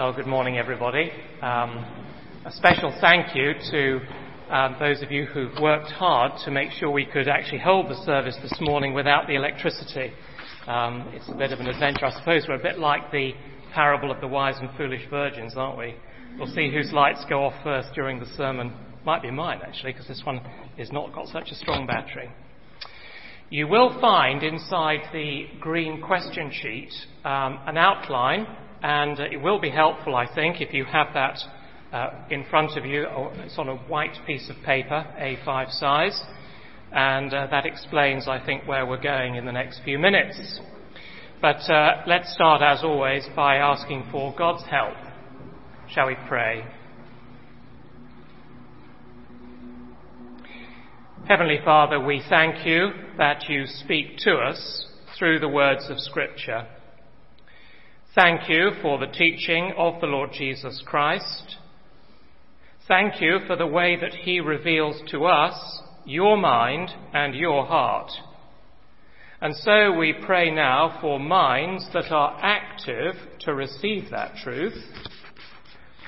Well, good morning, everybody. Um, a special thank you to um, those of you who've worked hard to make sure we could actually hold the service this morning without the electricity. Um, it's a bit of an adventure. I suppose we're a bit like the parable of the wise and foolish virgins, aren't we? We'll see whose lights go off first during the sermon. Might be mine, actually, because this one has not got such a strong battery. You will find inside the green question sheet um, an outline, and it will be helpful, I think, if you have that uh, in front of you. It's on a white piece of paper, A5 size, and uh, that explains, I think, where we're going in the next few minutes. But uh, let's start, as always, by asking for God's help. Shall we pray? Heavenly Father, we thank you that you speak to us through the words of Scripture. Thank you for the teaching of the Lord Jesus Christ. Thank you for the way that he reveals to us your mind and your heart. And so we pray now for minds that are active to receive that truth,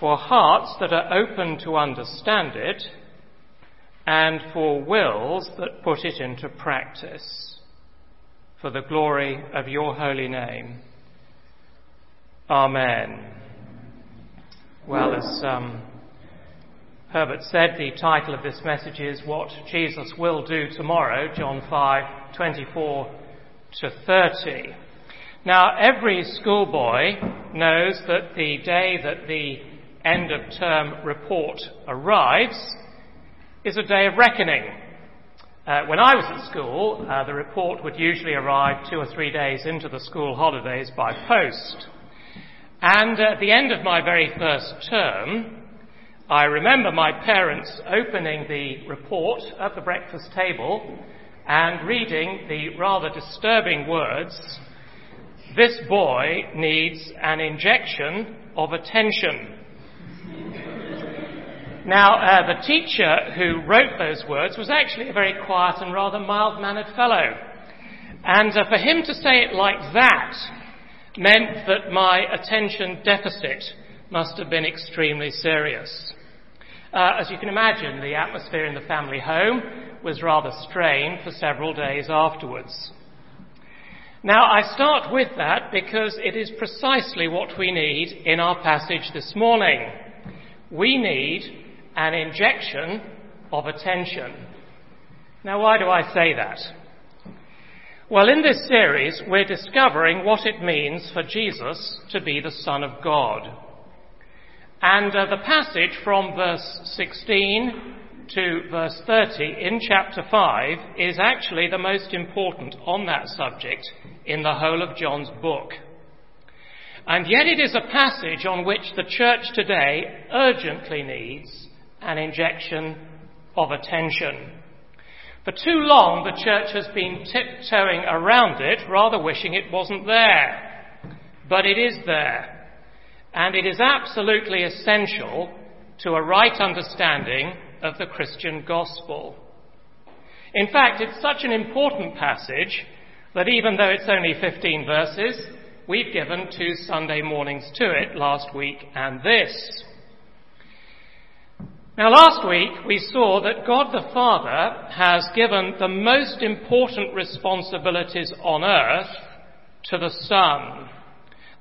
for hearts that are open to understand it, and for wills that put it into practice, for the glory of your holy name. Amen. Well, as um, Herbert said, the title of this message is What Jesus Will Do Tomorrow, John 5, 24 to 30. Now, every schoolboy knows that the day that the end of term report arrives is a day of reckoning. Uh, when I was at school, uh, the report would usually arrive two or three days into the school holidays by post. And at the end of my very first term, I remember my parents opening the report at the breakfast table and reading the rather disturbing words, This boy needs an injection of attention. Now, uh, the teacher who wrote those words was actually a very quiet and rather mild mannered fellow. And uh, for him to say it like that meant that my attention deficit must have been extremely serious. Uh, as you can imagine, the atmosphere in the family home was rather strained for several days afterwards. Now, I start with that because it is precisely what we need in our passage this morning. We need an injection of attention. Now, why do I say that? Well, in this series, we're discovering what it means for Jesus to be the Son of God. And uh, the passage from verse 16 to verse 30 in chapter 5 is actually the most important on that subject in the whole of John's book. And yet it is a passage on which the church today urgently needs an injection of attention. For too long, the church has been tiptoeing around it, rather wishing it wasn't there. But it is there. And it is absolutely essential to a right understanding of the Christian gospel. In fact, it's such an important passage that even though it's only 15 verses, we've given two Sunday mornings to it last week and this. Now, last week we saw that God the Father has given the most important responsibilities on earth to the Son.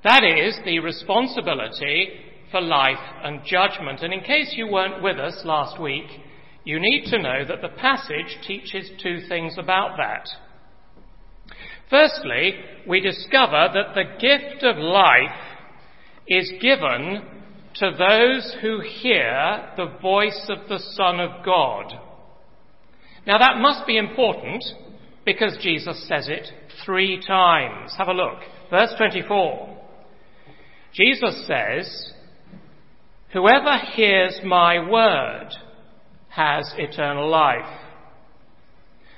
That is, the responsibility for life and judgment. And in case you weren't with us last week, you need to know that the passage teaches two things about that. Firstly, we discover that the gift of life is given to those who hear the voice of the Son of God. Now that must be important because Jesus says it three times. Have a look. Verse 24. Jesus says, Whoever hears my word has eternal life.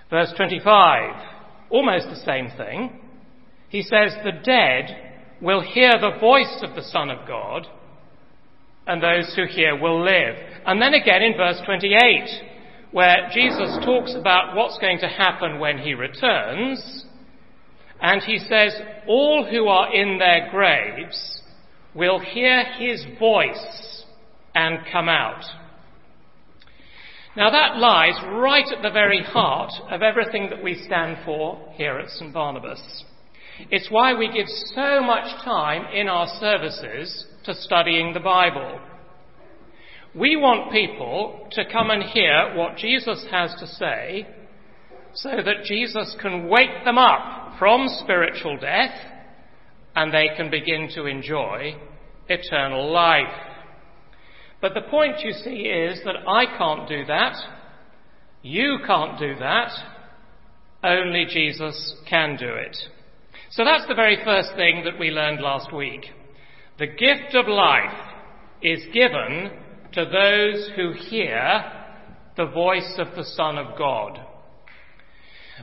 Verse 25, almost the same thing. He says, The dead will hear the voice of the Son of God and those who hear will live. And then again in verse 28, where Jesus talks about what's going to happen when he returns, and he says, All who are in their graves will hear his voice and come out. Now that lies right at the very heart of everything that we stand for here at St Barnabas. It's why we give so much time in our services to studying the Bible. We want people to come and hear what Jesus has to say so that Jesus can wake them up from spiritual death and they can begin to enjoy eternal life. But the point you see is that I can't do that. You can't do that. Only Jesus can do it. So that's the very first thing that we learned last week. The gift of life is given to those who hear the voice of the Son of God.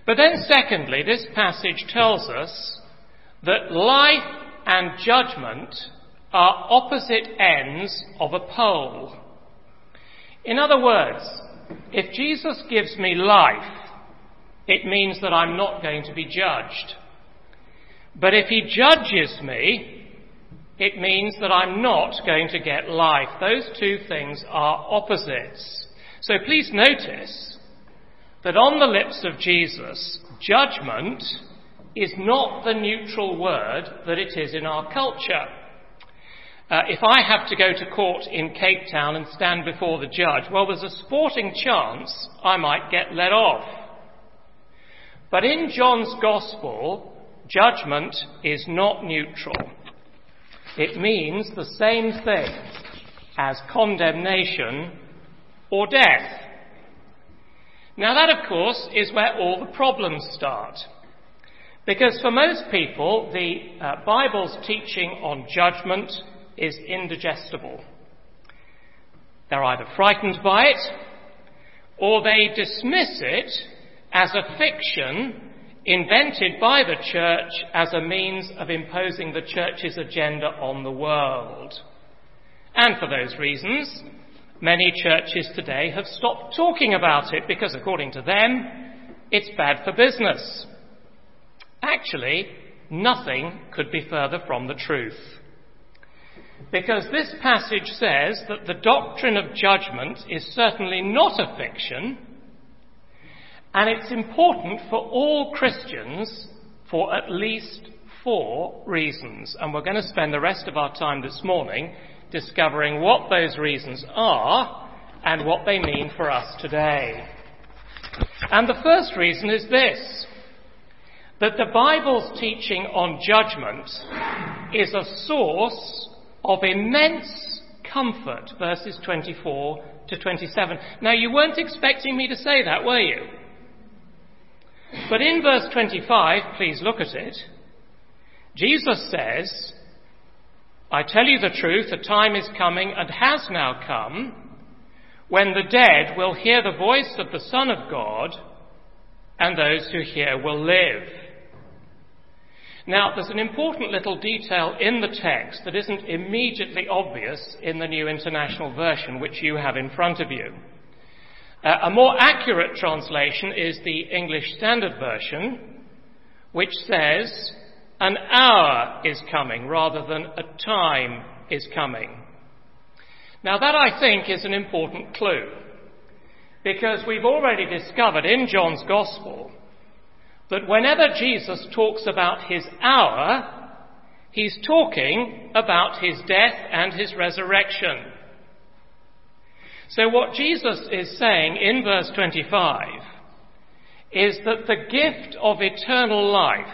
But then secondly, this passage tells us that life and judgment are opposite ends of a pole. In other words, if Jesus gives me life, it means that I'm not going to be judged. But if he judges me, it means that I'm not going to get life. Those two things are opposites. So please notice that on the lips of Jesus, judgment is not the neutral word that it is in our culture. Uh, if I have to go to court in Cape Town and stand before the judge, well, there's a sporting chance I might get let off. But in John's Gospel, judgment is not neutral. It means the same thing as condemnation or death. Now, that, of course, is where all the problems start. Because for most people, the uh, Bible's teaching on judgment is indigestible. They're either frightened by it or they dismiss it as a fiction invented by the church as a means of imposing the church's agenda on the world. And for those reasons, many churches today have stopped talking about it because, according to them, it's bad for business. Actually, nothing could be further from the truth. Because this passage says that the doctrine of judgment is certainly not a fiction, and it's important for all Christians for at least four reasons. And we're going to spend the rest of our time this morning discovering what those reasons are and what they mean for us today. And the first reason is this that the Bible's teaching on judgment is a source of immense comfort, verses 24 to 27. Now, you weren't expecting me to say that, were you? But in verse 25, please look at it, Jesus says, I tell you the truth, a time is coming and has now come when the dead will hear the voice of the Son of God, and those who hear will live. Now, there's an important little detail in the text that isn't immediately obvious in the New International Version, which you have in front of you. Uh, a more accurate translation is the English Standard Version, which says, an hour is coming rather than a time is coming. Now that I think is an important clue, because we've already discovered in John's Gospel that whenever Jesus talks about his hour, he's talking about his death and his resurrection. So what Jesus is saying in verse 25 is that the gift of eternal life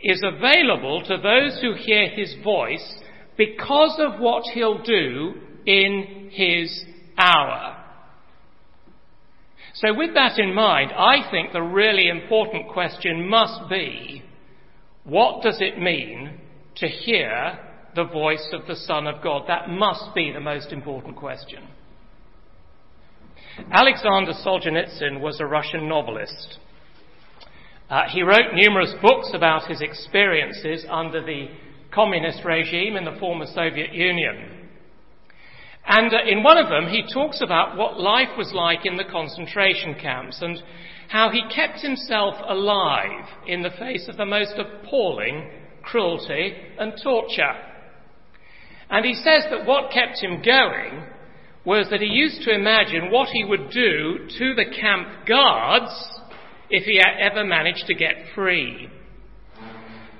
is available to those who hear his voice because of what he'll do in his hour. So with that in mind, I think the really important question must be, what does it mean to hear the voice of the Son of God? That must be the most important question. Alexander Solzhenitsyn was a Russian novelist. Uh, he wrote numerous books about his experiences under the communist regime in the former Soviet Union. And uh, in one of them, he talks about what life was like in the concentration camps and how he kept himself alive in the face of the most appalling cruelty and torture. And he says that what kept him going was that he used to imagine what he would do to the camp guards if he ever managed to get free.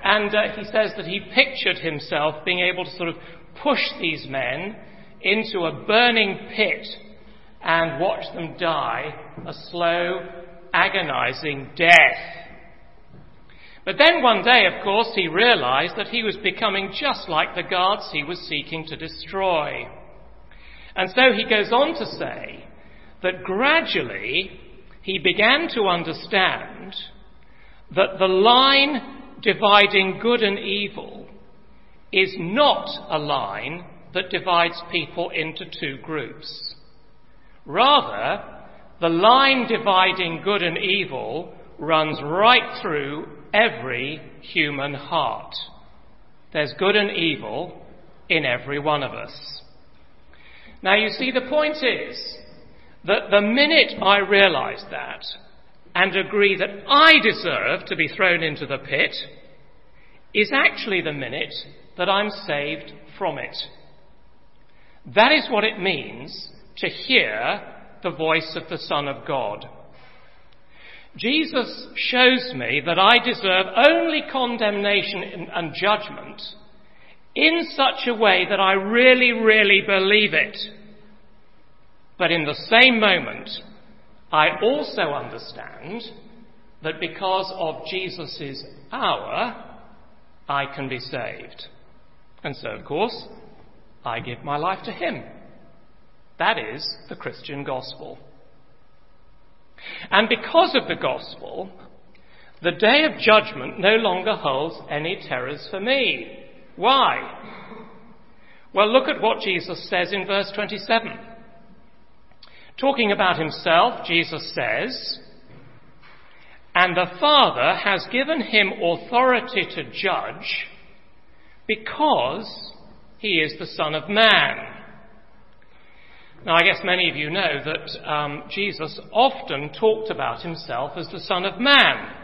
And uh, he says that he pictured himself being able to sort of push these men into a burning pit and watch them die a slow, agonizing death. But then one day, of course, he realized that he was becoming just like the guards he was seeking to destroy. And so he goes on to say that gradually he began to understand that the line dividing good and evil is not a line that divides people into two groups. Rather, the line dividing good and evil runs right through every human heart. There's good and evil in every one of us. Now, you see, the point is that the minute I realize that and agree that I deserve to be thrown into the pit is actually the minute that I'm saved from it. That is what it means to hear the voice of the Son of God. Jesus shows me that I deserve only condemnation and judgment in such a way that I really, really believe it. But in the same moment, I also understand that because of Jesus' hour, I can be saved. And so, of course, I give my life to Him. That is the Christian gospel. And because of the gospel, the day of judgment no longer holds any terrors for me. Why? Well, look at what Jesus says in verse 27. Talking about himself, Jesus says, And the Father has given him authority to judge because he is the Son of Man. Now, I guess many of you know that um, Jesus often talked about himself as the Son of Man.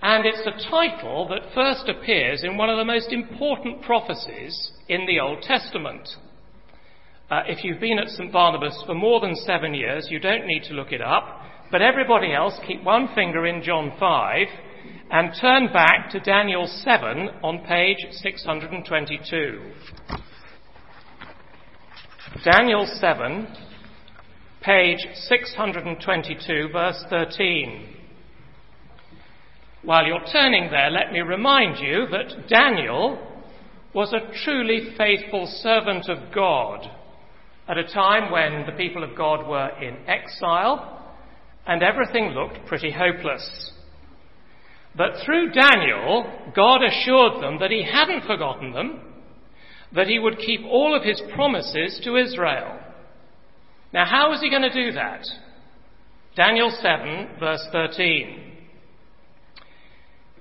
And it's a title that first appears in one of the most important prophecies in the Old Testament. Uh, if you've been at St. Barnabas for more than seven years, you don't need to look it up. But everybody else, keep one finger in John 5 and turn back to Daniel 7 on page 622. Daniel 7, page 622, verse 13. While you're turning there, let me remind you that Daniel was a truly faithful servant of God at a time when the people of God were in exile and everything looked pretty hopeless. But through Daniel, God assured them that he hadn't forgotten them that he would keep all of his promises to Israel. Now, how was he going to do that? Daniel 7, verse 13.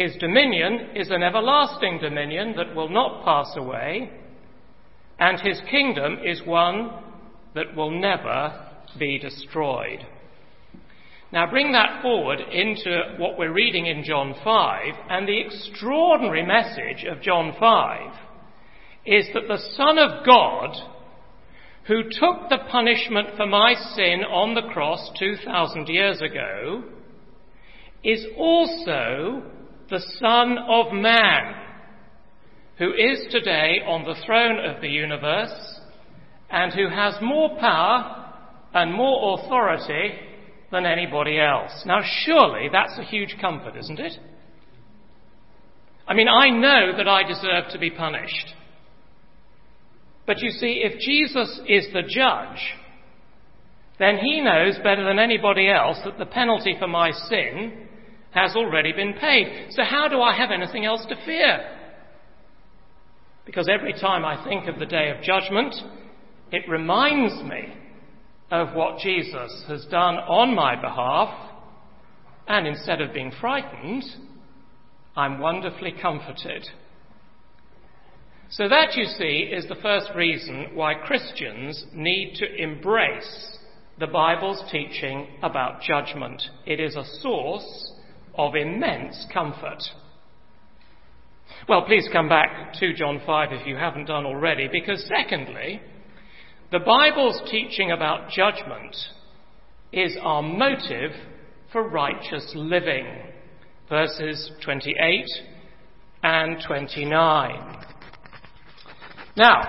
His dominion is an everlasting dominion that will not pass away, and his kingdom is one that will never be destroyed. Now bring that forward into what we're reading in John 5, and the extraordinary message of John 5 is that the Son of God, who took the punishment for my sin on the cross 2,000 years ago, is also the Son of Man, who is today on the throne of the universe and who has more power and more authority than anybody else. Now, surely that's a huge comfort, isn't it? I mean, I know that I deserve to be punished. But you see, if Jesus is the judge, then he knows better than anybody else that the penalty for my sin has already been paid. So how do I have anything else to fear? because every time I think of the day of judgment, it reminds me of what Jesus has done on my behalf, and instead of being frightened, I'm wonderfully comforted. So, that, you see, is the first reason why Christians need to embrace the Bible's teaching about judgment. It is a source of immense comfort. Well, please come back to John 5 if you haven't done already, because secondly, the Bible's teaching about judgment is our motive for righteous living. Verses 28 and 29. Now,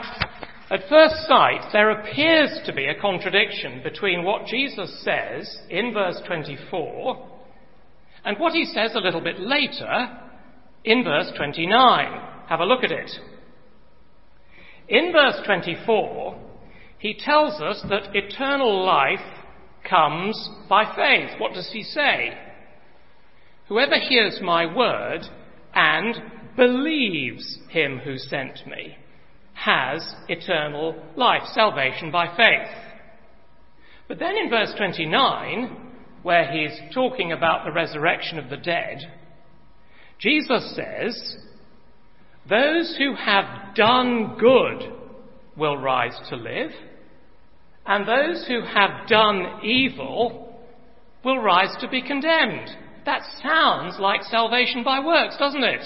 at first sight, there appears to be a contradiction between what Jesus says in verse 24 and what he says a little bit later in verse 29. Have a look at it. In verse 24, he tells us that eternal life comes by faith. What does he say? Whoever hears my word and believes him who sent me has eternal life, salvation by faith. But then in verse 29, where he's talking about the resurrection of the dead, Jesus says, Those who have done good will rise to live, and those who have done evil will rise to be condemned. That sounds like salvation by works, doesn't it?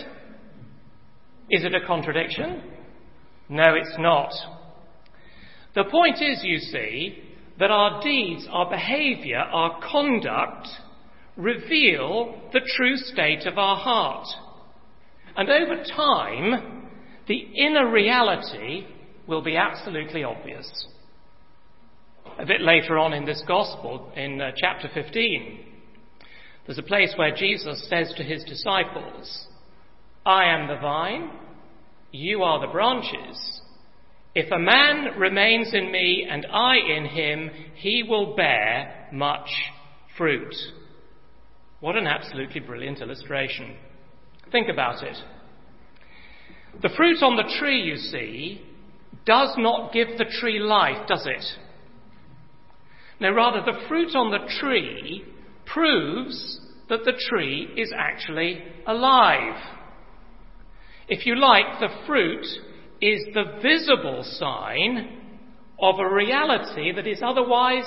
Is it a contradiction? No, it's not. The point is, you see, that our deeds, our behaviour, our conduct reveal the true state of our heart. And over time, the inner reality will be absolutely obvious. A bit later on in this gospel, in uh, chapter 15, there's a place where Jesus says to his disciples, I am the vine, you are the branches. If a man remains in me and I in him, he will bear much fruit. What an absolutely brilliant illustration. Think about it. The fruit on the tree, you see, does not give the tree life, does it? No, rather, the fruit on the tree proves that the tree is actually alive. If you like, the fruit is the visible sign of a reality that is otherwise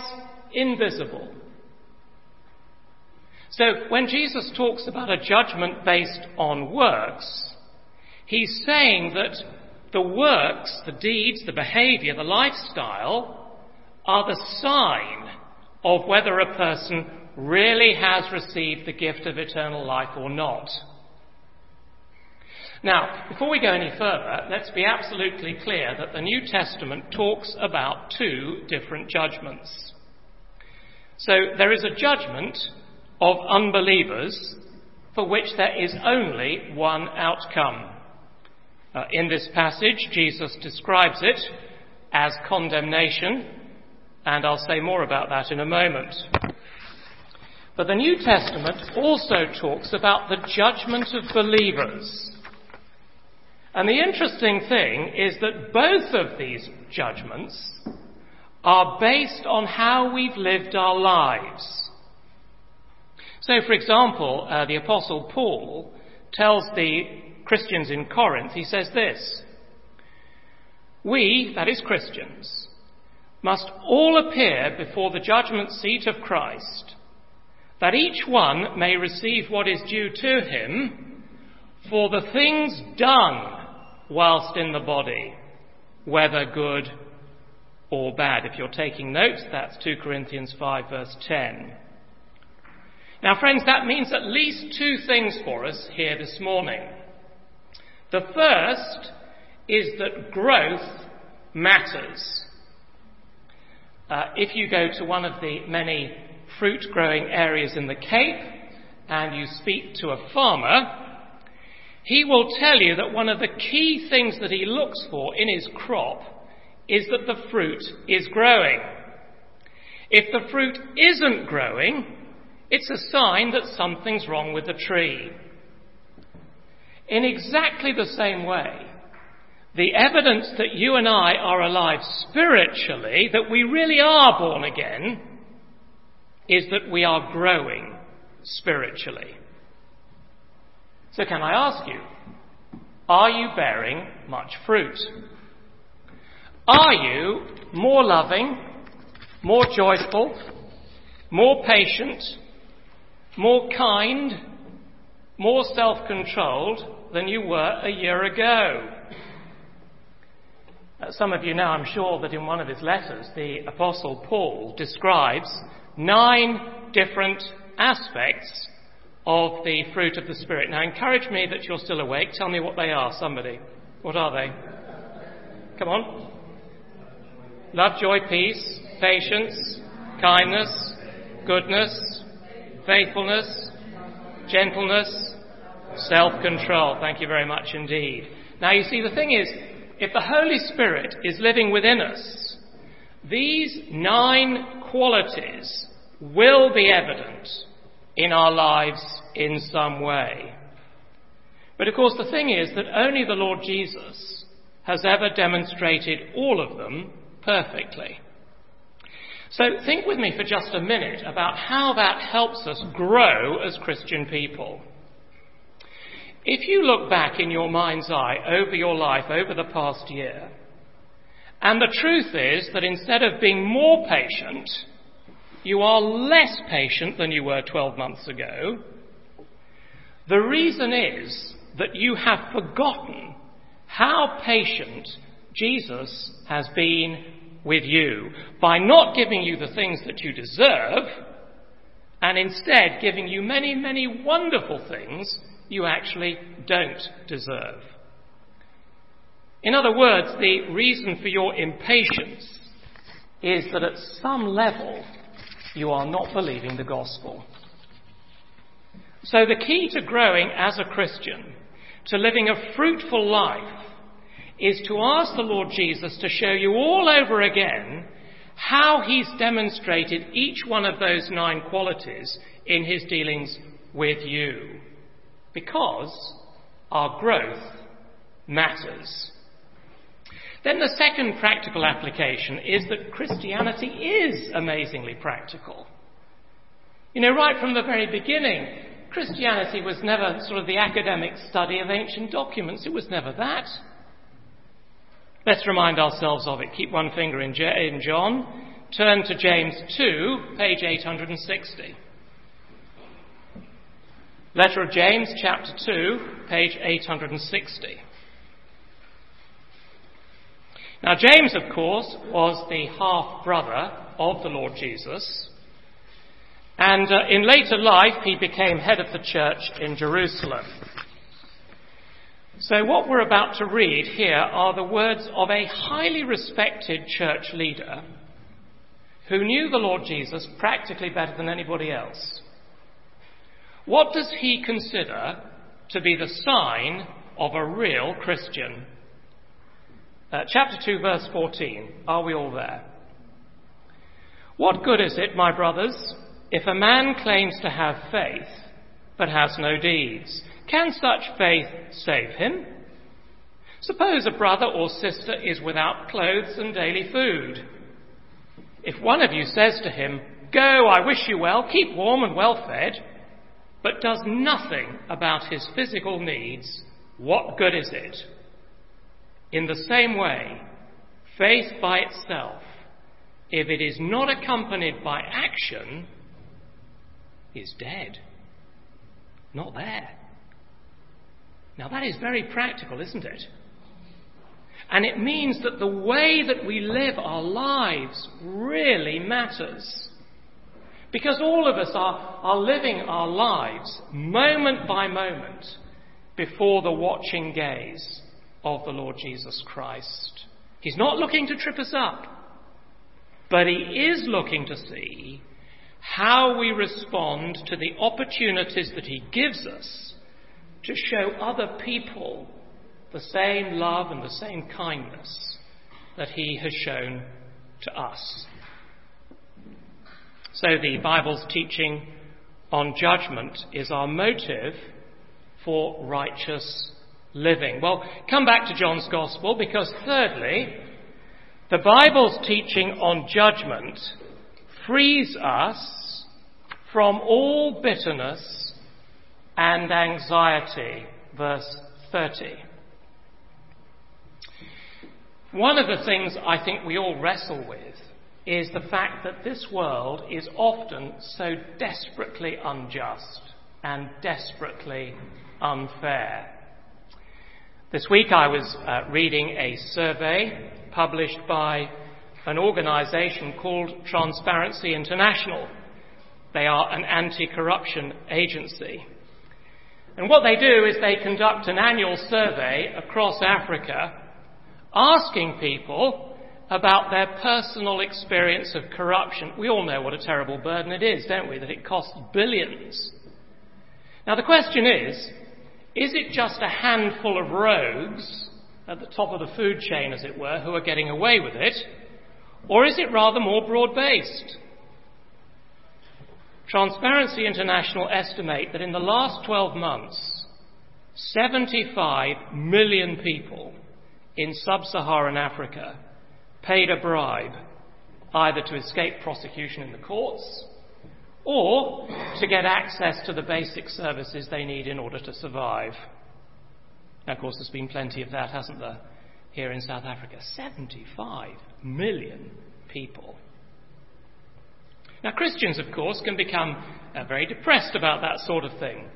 invisible. So when Jesus talks about a judgment based on works, he's saying that the works, the deeds, the behavior, the lifestyle are the sign of whether a person really has received the gift of eternal life or not. Now, before we go any further, let's be absolutely clear that the New Testament talks about two different judgments. So there is a judgment of unbelievers for which there is only one outcome. Uh, in this passage, Jesus describes it as condemnation, and I'll say more about that in a moment. But the New Testament also talks about the judgment of believers. And the interesting thing is that both of these judgments are based on how we've lived our lives. So, for example, uh, the Apostle Paul tells the Christians in Corinth, he says this We, that is Christians, must all appear before the judgment seat of Christ, that each one may receive what is due to him for the things done whilst in the body, whether good or bad. If you're taking notes, that's 2 Corinthians 5, verse 10. Now, friends, that means at least two things for us here this morning. The first is that growth matters. Uh, if you go to one of the many fruit growing areas in the Cape and you speak to a farmer, he will tell you that one of the key things that he looks for in his crop is that the fruit is growing. If the fruit isn't growing, it's a sign that something's wrong with the tree. In exactly the same way, the evidence that you and I are alive spiritually, that we really are born again, is that we are growing spiritually. So, can I ask you, are you bearing much fruit? Are you more loving, more joyful, more patient, more kind, more self controlled than you were a year ago? Uh, some of you know, I'm sure, that in one of his letters, the Apostle Paul describes nine different aspects of the fruit of the Spirit. Now, encourage me that you're still awake. Tell me what they are, somebody. What are they? Come on. Love, joy, peace, patience, kindness, goodness, faithfulness, gentleness, self control. Thank you very much indeed. Now, you see, the thing is, if the Holy Spirit is living within us, these nine qualities will be evident in our lives in some way. But of course, the thing is that only the Lord Jesus has ever demonstrated all of them perfectly. So think with me for just a minute about how that helps us grow as Christian people. If you look back in your mind's eye over your life over the past year, and the truth is that instead of being more patient, you are less patient than you were 12 months ago. The reason is that you have forgotten how patient Jesus has been with you by not giving you the things that you deserve and instead giving you many, many wonderful things you actually don't deserve. In other words, the reason for your impatience is that at some level you are not believing the gospel. So, the key to growing as a Christian, to living a fruitful life, is to ask the Lord Jesus to show you all over again how he's demonstrated each one of those nine qualities in his dealings with you. Because our growth matters. Then the second practical application is that Christianity is amazingly practical. You know, right from the very beginning, Christianity was never sort of the academic study of ancient documents. It was never that. Let's remind ourselves of it. Keep one finger in, John. Turn to James 2, page 860. Letter of James, chapter 2, page 860. Now, James, of course, was the half brother of the Lord Jesus. And uh, in later life, he became head of the church in Jerusalem. So, what we're about to read here are the words of a highly respected church leader who knew the Lord Jesus practically better than anybody else. What does he consider to be the sign of a real Christian? Uh, chapter 2, verse 14. Are we all there? What good is it, my brothers, if a man claims to have faith but has no deeds? Can such faith save him? Suppose a brother or sister is without clothes and daily food. If one of you says to him, Go, I wish you well, keep warm and well fed, but does nothing about his physical needs, what good is it? In the same way, faith by itself, if it is not accompanied by action, is dead. Not there. Now that is very practical, isn't it? And it means that the way that we live our lives really matters. Because all of us are, are living our lives moment by moment before the watching gaze of the Lord Jesus Christ. He's not looking to trip us up, but He is looking to see how we respond to the opportunities that He gives us to show other people the same love and the same kindness that He has shown to us. So the Bible's teaching on judgment is our motive for righteous living. Well, come back to John's Gospel because, thirdly, the Bible's teaching on judgment frees us from all bitterness and anxiety. Verse 30. One of the things I think we all wrestle with is the fact that this world is often so desperately unjust and desperately unfair. This week I was uh, reading a survey published by an organization called Transparency International. They are an anti corruption agency. And what they do is they conduct an annual survey across Africa asking people about their personal experience of corruption. We all know what a terrible burden it is, don't we? That it costs billions. Now the question is, is it just a handful of rogues at the top of the food chain, as it were, who are getting away with it? Or is it rather more broad based? Transparency International estimate that in the last 12 months, 75 million people in sub Saharan Africa paid a bribe either to escape prosecution in the courts or to get access to the basic services they need in order to survive. Now, of course, there's been plenty of that, hasn't there, here in South Africa? 75 million people. Now, Christians, of course, can become uh, very depressed about that sort of thing.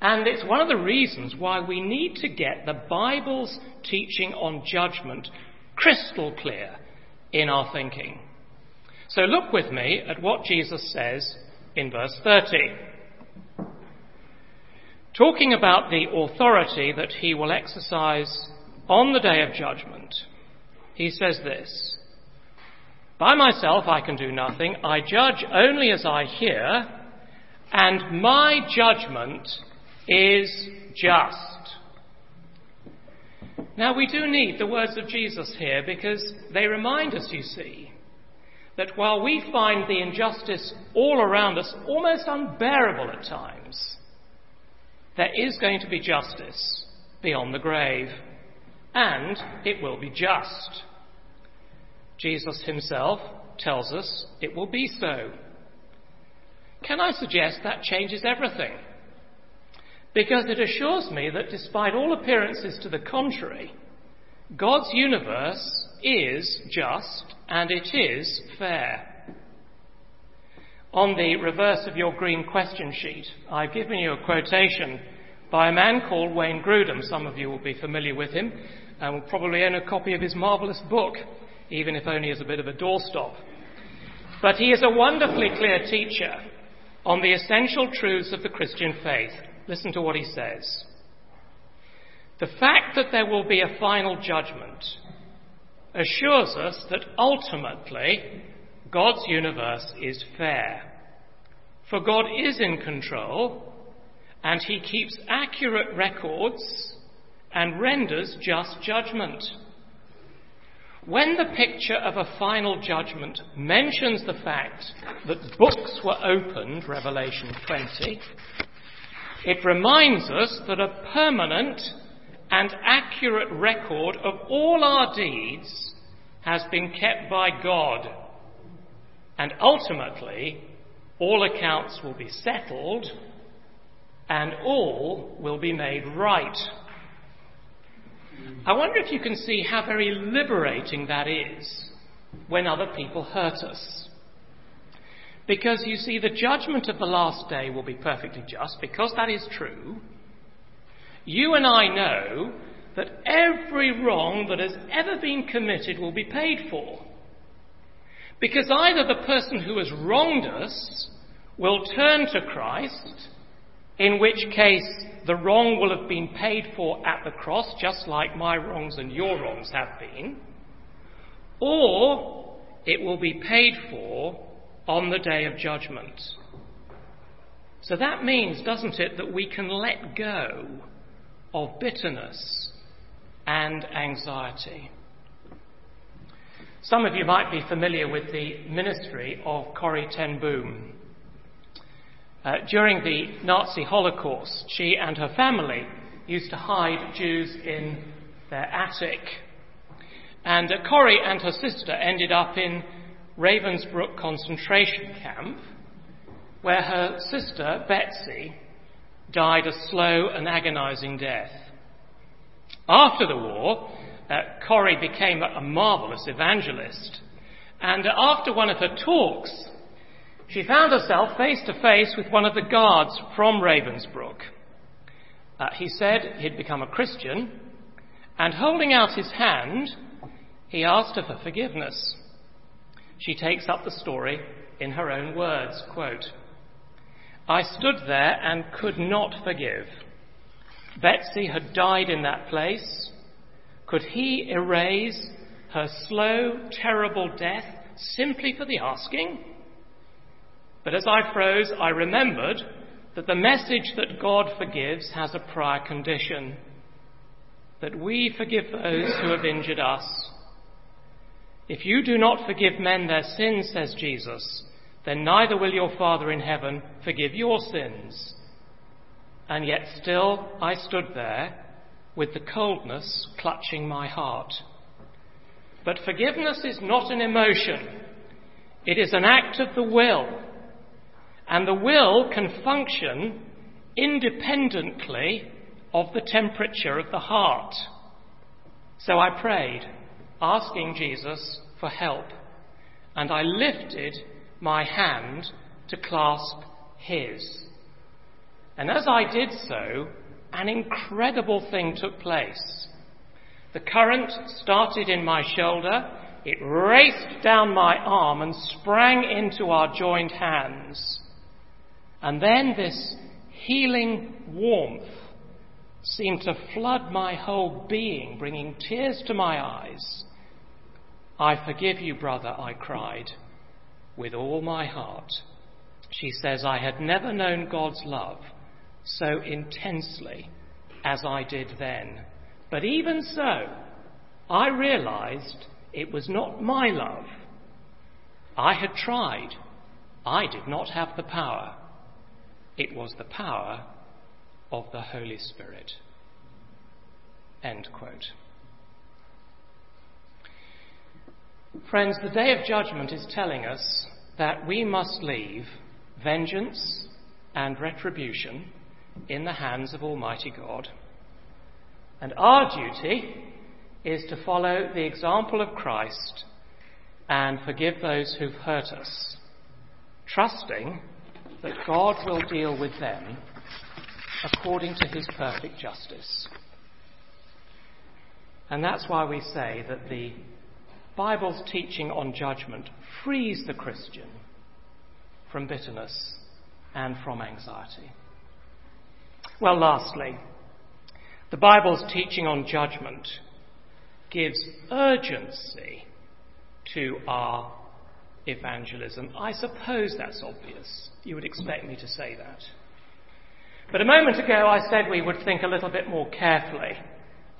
And it's one of the reasons why we need to get the Bible's teaching on judgment crystal clear in our thinking. So look with me at what Jesus says in verse 30. Talking about the authority that he will exercise on the day of judgment, he says this By myself I can do nothing, I judge only as I hear, and my judgment is just. Now, we do need the words of Jesus here because they remind us, you see, that while we find the injustice all around us almost unbearable at times, there is going to be justice beyond the grave, and it will be just. Jesus himself tells us it will be so. Can I suggest that changes everything? Because it assures me that despite all appearances to the contrary, God's universe is just and it is fair. On the reverse of your green question sheet, I've given you a quotation by a man called Wayne Grudem. Some of you will be familiar with him and will probably own a copy of his marvellous book, even if only as a bit of a doorstop. But he is a wonderfully clear teacher on the essential truths of the Christian faith. Listen to what he says. The fact that there will be a final judgment assures us that ultimately God's universe is fair. For God is in control and he keeps accurate records and renders just judgment. When the picture of a final judgment mentions the fact that books were opened, Revelation 20, it reminds us that a permanent and accurate record of all our deeds has been kept by God. And ultimately, all accounts will be settled and all will be made right. I wonder if you can see how very liberating that is when other people hurt us. Because you see, the judgment of the last day will be perfectly just, because that is true. You and I know that every wrong that has ever been committed will be paid for. Because either the person who has wronged us will turn to Christ, in which case the wrong will have been paid for at the cross, just like my wrongs and your wrongs have been, or it will be paid for on the day of judgment. So that means, doesn't it, that we can let go of bitterness and anxiety. Some of you might be familiar with the ministry of Corrie ten Boom. Uh, during the Nazi Holocaust, she and her family used to hide Jews in their attic. And uh, Corrie and her sister ended up in Ravensbrück concentration camp, where her sister, Betsy, died a slow and agonizing death. After the war, uh, Corrie became a, marvelous evangelist. And after one of her talks, she found herself face to face with one of the guards from Ravensbrück. Uh, he said he'd become a Christian, and holding out his hand, he asked her for forgiveness. She takes up the story in her own words, quote, I stood there and could not forgive. Betsie had died in that place. Could he erase her slow, terrible death simply for the asking? But as I froze, I remembered that the message that God forgives has a prior condition that we forgive those who have injured us. If you do not forgive men their sins, says Jesus, then neither will your Father in heaven forgive your sins. And yet still I stood there with the coldness clutching my heart. But forgiveness is not an emotion. It is an act of the will. And the will can function independently of the temperature of the heart. So I prayed, asking Jesus for help. And I lifted my hand to clasp his. And as I did so, an incredible thing took place. The current started in my shoulder, it raced down my arm and sprang into our joined hands. And then this healing warmth seemed to flood my whole being, bringing tears to my eyes. I forgive you, brother, I cried with all my heart. She says, I had never known God's love so intensely as I did then. But even so, I realized it was not my love. I had tried. I did not have the power. It was the power of the Holy Spirit. End quote. Friends, the day of judgment is telling us that we must leave vengeance and retribution in the hands of Almighty God. And our duty is to follow the example of Christ and forgive those who've hurt us, trusting that God will deal with them according to his perfect justice. And that's why we say that the Bible's teaching on judgment frees the Christian from bitterness and from anxiety. Well, lastly, the Bible's teaching on judgment gives urgency to our evangelism. I suppose that's obvious. You would expect me to say that. But a moment ago I said we would think a little bit more carefully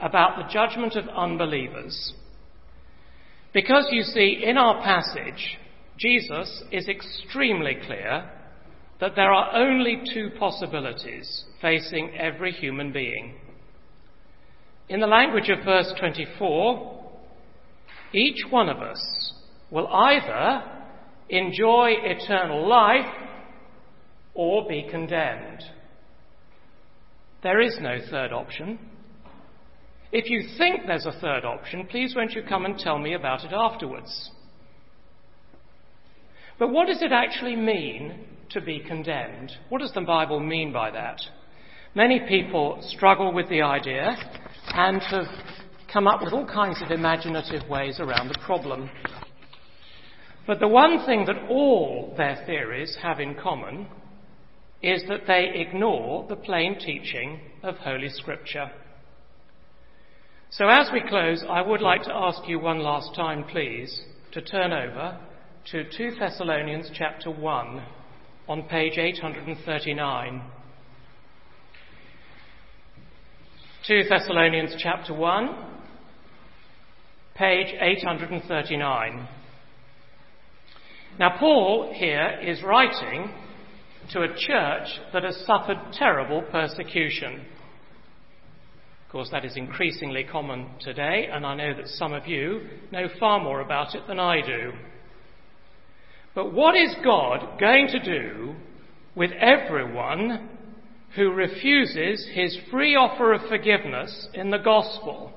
about the judgment of unbelievers because you see, in our passage, Jesus is extremely clear that there are only two possibilities facing every human being. In the language of verse 24, each one of us will either enjoy eternal life or be condemned. There is no third option. If you think there's a third option, please won't you come and tell me about it afterwards? But what does it actually mean to be condemned? What does the Bible mean by that? Many people struggle with the idea and have come up with all kinds of imaginative ways around the problem. But the one thing that all their theories have in common is that they ignore the plain teaching of Holy Scripture. So as we close, I would like to ask you one last time, please, to turn over to 2 Thessalonians chapter 1 on page 839. 2 Thessalonians chapter 1, page 839. Now, Paul here is writing to a church that has suffered terrible persecution. Of course, that is increasingly common today, and I know that some of you know far more about it than I do. But what is God going to do with everyone who refuses his free offer of forgiveness in the gospel?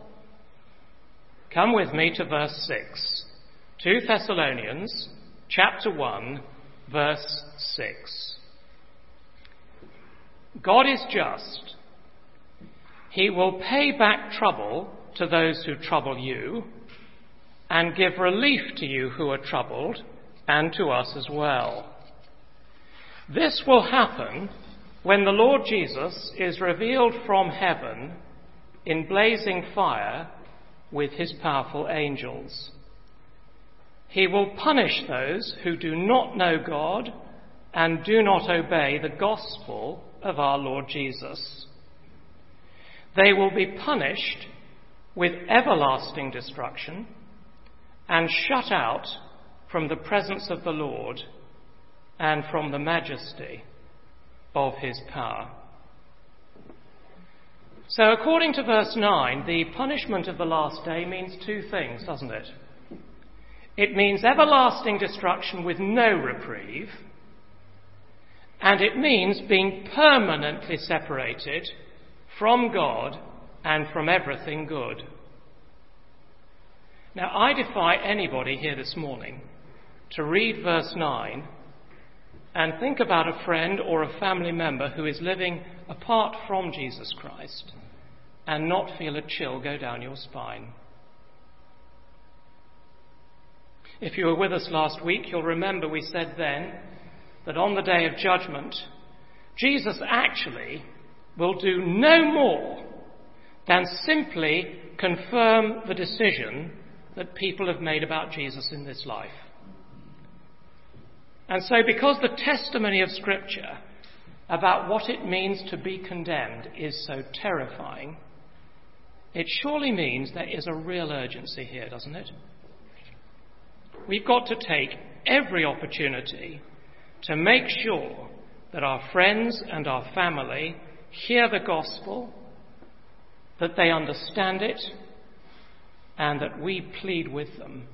Come with me to verse 6. 2 Thessalonians chapter 1 verse 6. God is just. He will pay back trouble to those who trouble you and give relief to you who are troubled and to us as well. This will happen when the Lord Jesus is revealed from heaven in blazing fire with his powerful angels. He will punish those who do not know God and do not obey the gospel of our Lord Jesus. They will be punished with everlasting destruction and shut out from the presence of the Lord and from the majesty of his power. So, according to verse 9, the punishment of the last day means two things, doesn't it? It means everlasting destruction with no reprieve, and it means being permanently separated from God and from everything good. Now, I defy anybody here this morning to read verse 9 and think about a friend or a family member who is living apart from Jesus Christ and not feel a chill go down your spine. If you were with us last week, you'll remember we said then that on the day of judgment, Jesus actually will do no more than simply confirm the decision that people have made about Jesus in this life. And so, because the testimony of Scripture about what it means to be condemned is so terrifying, it surely means there is a real urgency here, doesn't it? We've got to take every opportunity to make sure that our friends and our family hear the gospel, that they understand it, and that we plead with them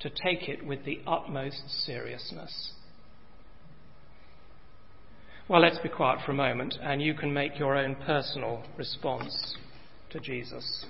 to take it with the utmost seriousness. Well, let's be quiet for a moment, and you can make your own personal response to Jesus.